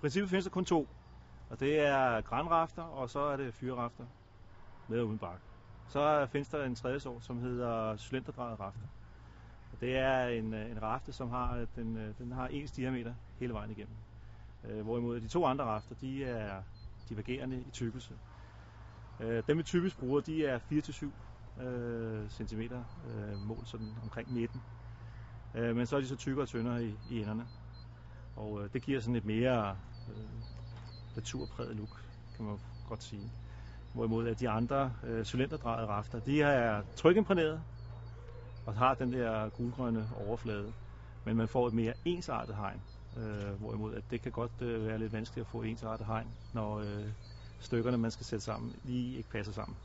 princippet findes der kun to, og det er grænrafter, og så er det fyrrafter med og uden bark. Så findes der en tredje sort, som hedder cylinderdrejet rafter. Og det er en, en rafte, som har, den, den har ens diameter hele vejen igennem. Øh, hvorimod de to andre rafter, de er divergerende i tykkelse. Øh, dem vi typisk bruger, de er 4-7 øh, cm øh, mål sådan omkring midten. Øh, men så er de så tykkere og tyndere i, i enderne. Og øh, det giver sådan et mere øh, naturpræget look, kan man godt sige. Hvorimod at de andre øh, cylinderdrejede rafter, de er trykimprægneret og har den der gulgrønne overflade. Men man får et mere ensartet hegn. Øh, hvorimod at det kan godt øh, være lidt vanskeligt at få ensartet hegn, når øh, stykkerne, man skal sætte sammen, lige ikke passer sammen.